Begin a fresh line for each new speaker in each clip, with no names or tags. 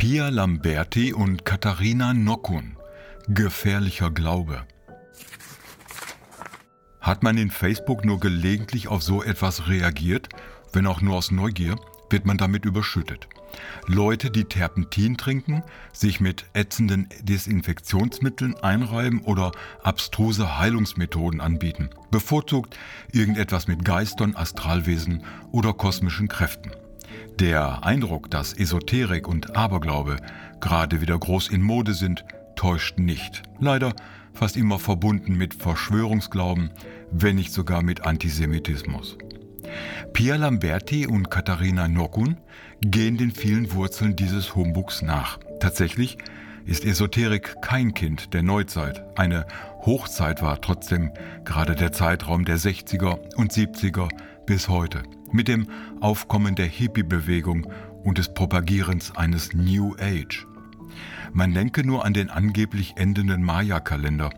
Pia Lamberti und Katharina Nockun. Gefährlicher Glaube. Hat man in Facebook nur gelegentlich auf so etwas reagiert, wenn auch nur aus Neugier, wird man damit überschüttet. Leute, die Terpentin trinken, sich mit ätzenden Desinfektionsmitteln einreiben oder abstruse Heilungsmethoden anbieten. Bevorzugt irgendetwas mit Geistern, Astralwesen oder kosmischen Kräften. Der Eindruck, dass Esoterik und Aberglaube gerade wieder groß in Mode sind, täuscht nicht. Leider fast immer verbunden mit Verschwörungsglauben, wenn nicht sogar mit Antisemitismus. Pia Lamberti und Katharina Nokun gehen den vielen Wurzeln dieses Humbugs nach. Tatsächlich ist Esoterik kein Kind der Neuzeit. Eine Hochzeit war trotzdem gerade der Zeitraum der 60er und 70er bis heute. Mit dem Aufkommen der Hippie-Bewegung und des Propagierens eines New Age. Man denke nur an den angeblich endenden Maya-Kalender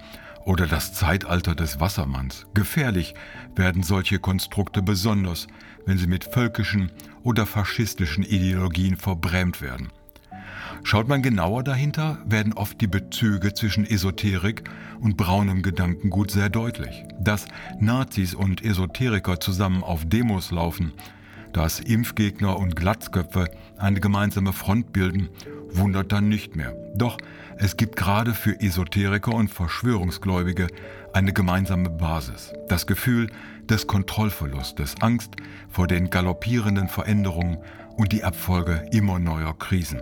oder das Zeitalter des Wassermanns. Gefährlich werden solche Konstrukte besonders, wenn sie mit völkischen oder faschistischen Ideologien verbrämt werden. Schaut man genauer dahinter, werden oft die Bezüge zwischen Esoterik und braunem Gedankengut sehr deutlich. Dass Nazis und Esoteriker zusammen auf Demos laufen, dass Impfgegner und Glatzköpfe eine gemeinsame Front bilden, wundert dann nicht mehr. Doch es gibt gerade für Esoteriker und Verschwörungsgläubige eine gemeinsame Basis. Das Gefühl des Kontrollverlustes, Angst vor den galoppierenden Veränderungen und die Abfolge immer neuer Krisen.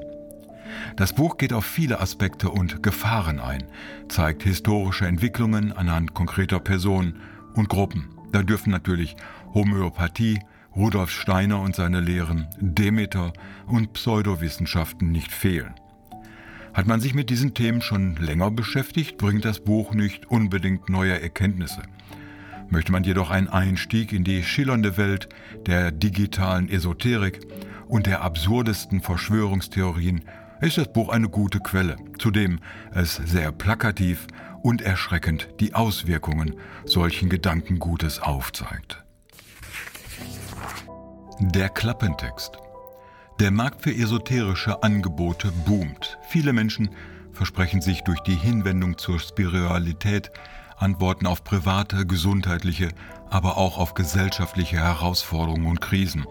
Das Buch geht auf viele Aspekte und Gefahren ein, zeigt historische Entwicklungen anhand konkreter Personen und Gruppen. Da dürfen natürlich Homöopathie, Rudolf Steiner und seine Lehren, Demeter und Pseudowissenschaften nicht fehlen. Hat man sich mit diesen Themen schon länger beschäftigt, bringt das Buch nicht unbedingt neue Erkenntnisse. Möchte man jedoch einen Einstieg in die schillernde Welt der digitalen Esoterik und der absurdesten Verschwörungstheorien, ist das Buch eine gute Quelle, zudem es sehr plakativ und erschreckend die Auswirkungen solchen Gedankengutes aufzeigt. Der Klappentext der Markt für esoterische Angebote boomt. Viele Menschen versprechen sich durch die Hinwendung zur Spiritualität Antworten auf private, gesundheitliche, aber auch auf gesellschaftliche Herausforderungen und Krisen.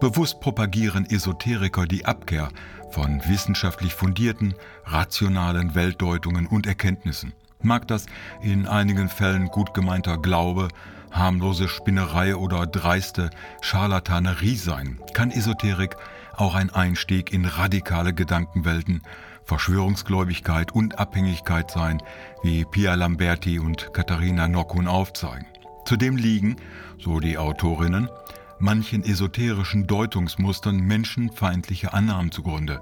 Bewusst propagieren Esoteriker die Abkehr von wissenschaftlich fundierten, rationalen Weltdeutungen und Erkenntnissen. Mag das in einigen Fällen gut gemeinter Glaube harmlose Spinnerei oder dreiste Scharlatanerie sein, kann Esoterik auch ein Einstieg in radikale Gedankenwelten, Verschwörungsgläubigkeit und Abhängigkeit sein, wie Pia Lamberti und Katharina Nockun aufzeigen. Zudem liegen, so die Autorinnen, manchen esoterischen Deutungsmustern menschenfeindliche Annahmen zugrunde,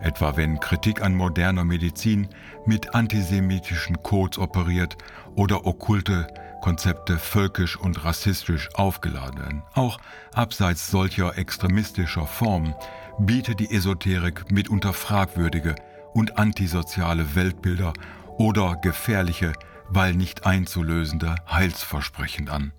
etwa wenn Kritik an moderner Medizin mit antisemitischen Codes operiert oder okkulte Konzepte völkisch und rassistisch aufgeladen werden. Auch abseits solcher extremistischer Formen bietet die Esoterik mitunter fragwürdige und antisoziale Weltbilder oder gefährliche, weil nicht einzulösende Heilsversprechen an.